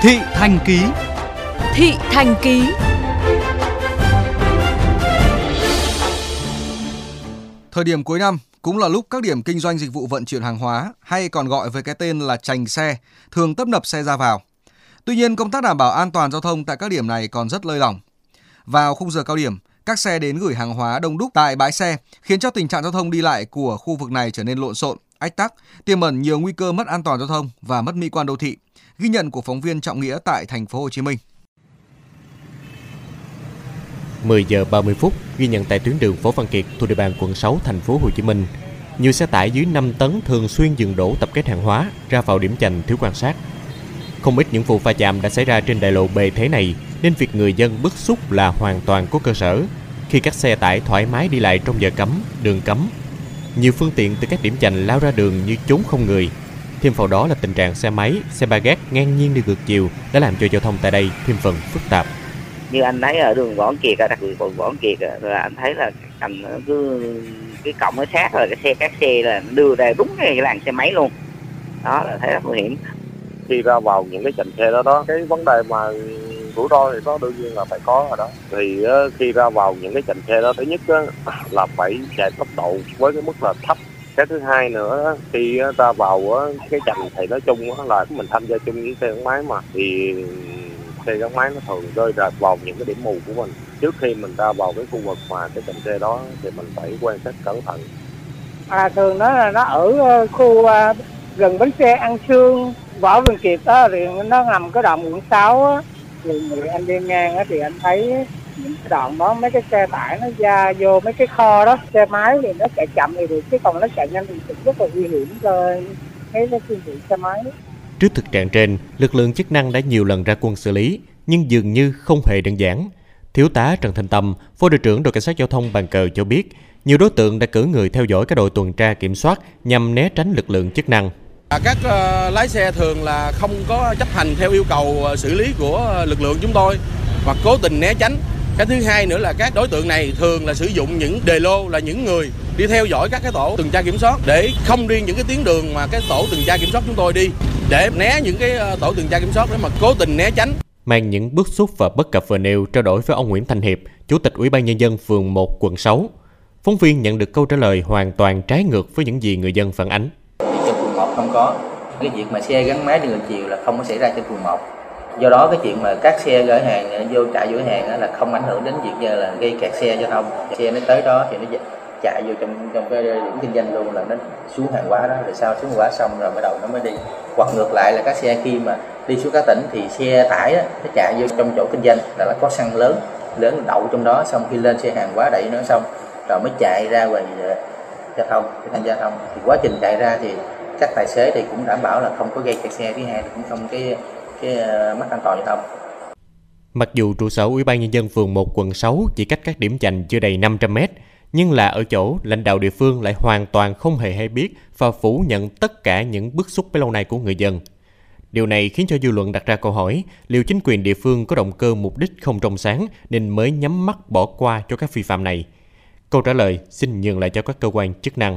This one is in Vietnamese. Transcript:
Thị Thành Ký Thị Thành Ký Thời điểm cuối năm cũng là lúc các điểm kinh doanh dịch vụ vận chuyển hàng hóa hay còn gọi với cái tên là trành xe thường tấp nập xe ra vào. Tuy nhiên, công tác đảm bảo an toàn giao thông tại các điểm này còn rất lơi lỏng. Vào khung giờ cao điểm, các xe đến gửi hàng hóa đông đúc tại bãi xe, khiến cho tình trạng giao thông đi lại của khu vực này trở nên lộn xộn, ách tắc, tiềm ẩn nhiều nguy cơ mất an toàn giao thông và mất mỹ quan đô thị. Ghi nhận của phóng viên Trọng Nghĩa tại thành phố Hồ Chí Minh. 10 giờ 30 phút ghi nhận tại tuyến đường Phố Văn Kiệt thuộc địa bàn quận 6 thành phố Hồ Chí Minh. Nhiều xe tải dưới 5 tấn thường xuyên dừng đổ tập kết hàng hóa ra vào điểm chành thiếu quan sát. Không ít những vụ va chạm đã xảy ra trên đại lộ bề thế này nên việc người dân bức xúc là hoàn toàn có cơ sở khi các xe tải thoải mái đi lại trong giờ cấm, đường cấm. Nhiều phương tiện từ các điểm chành lao ra đường như trốn không người. Thêm vào đó là tình trạng xe máy, xe ba gác ngang nhiên đi ngược chiều đã làm cho giao thông tại đây thêm phần phức tạp. Như anh thấy ở đường Võ Kiệt đặc biệt đường Võ Kiệt là anh thấy là cành nó cứ cái cổng nó sát rồi cái xe các xe là đưa ra đúng cái làn xe máy luôn. Đó là thấy rất nguy hiểm. Khi ra vào những cái chành xe đó đó cái vấn đề mà rủi ro thì nó đương nhiên là phải có rồi đó. Thì khi ra vào những cái chành xe đó thứ nhất là phải chạy tốc độ với cái mức là thấp cái thứ hai nữa, khi ta vào cái chành thì nói chung là mình tham gia chung với xe gắn máy mà, thì xe gắn máy nó thường rơi rạc vào những cái điểm mù của mình. Trước khi mình ra vào cái khu vực mà cái chành xe đó thì mình phải quan sát cẩn thận. À thường nó là nó ở ờ, khu ờ, gần bến xe An Sương, Võ Văn Kiệt đó, thì nó nằm cái đoạn quận 6 á. Thì người anh đi ngang á thì anh thấy những cái đoạn đó mấy cái xe tải nó ra vô mấy cái kho đó xe máy thì nó chạy chậm thì được chứ còn nó chạy nhanh thì rất là nguy hiểm cho mấy cái phương tiện xe máy Trước thực trạng trên, lực lượng chức năng đã nhiều lần ra quân xử lý, nhưng dường như không hề đơn giản. Thiếu tá Trần Thanh Tâm, Phó đội trưởng đội cảnh sát giao thông Bàn Cờ cho biết, nhiều đối tượng đã cử người theo dõi các đội tuần tra kiểm soát nhằm né tránh lực lượng chức năng. Các uh, lái xe thường là không có chấp hành theo yêu cầu xử lý của lực lượng chúng tôi hoặc cố tình né tránh. Cái thứ hai nữa là các đối tượng này thường là sử dụng những đề lô là những người đi theo dõi các cái tổ tuần tra kiểm soát để không đi những cái tuyến đường mà cái tổ tuần tra kiểm soát chúng tôi đi để né những cái ờ, tổ tuần tra kiểm soát để mà cố tình né tránh mang những bức xúc và bất cập vừa nêu trao đổi với ông Nguyễn Thanh Hiệp, Chủ tịch Ủy ban Nhân dân phường 1 quận 6. Phóng viên nhận được câu trả lời hoàn toàn trái ngược với những gì người dân phản ánh. Trên phường 1 không có, cái việc mà xe gắn máy đi ngược chiều là không có xảy ra trên phường 1. Do đó cái chuyện mà các xe gửi hàng vô trại gửi hàng là không ảnh hưởng đến việc như là gây kẹt xe giao thông. Xe nó tới đó thì nó chạy vô trong trong cái điểm kinh doanh luôn là nó xuống hàng hóa đó rồi sau xuống hàng hóa xong rồi bắt đầu nó mới đi. Hoặc ngược lại là các xe khi mà đi xuống các tỉnh thì xe tải đó, nó chạy vô trong chỗ kinh doanh là nó có xăng lớn lớn đậu trong đó xong khi lên xe hàng hóa đẩy nó xong rồi mới chạy ra ngoài ờ, giao thông cái tham gia giao thông. Thì quá trình chạy ra thì các tài xế thì cũng đảm bảo là không có gây kẹt xe. Thứ hai cũng không cái cái ờ, mất an toàn giao thông Mặc dù trụ sở Ủy ban nhân dân phường 1 quận 6 chỉ cách các điểm chành chưa đầy 500 mét, nhưng là ở chỗ lãnh đạo địa phương lại hoàn toàn không hề hay biết và phủ nhận tất cả những bức xúc bấy lâu nay của người dân. Điều này khiến cho dư luận đặt ra câu hỏi liệu chính quyền địa phương có động cơ mục đích không trong sáng nên mới nhắm mắt bỏ qua cho các vi phạm này. Câu trả lời xin nhường lại cho các cơ quan chức năng.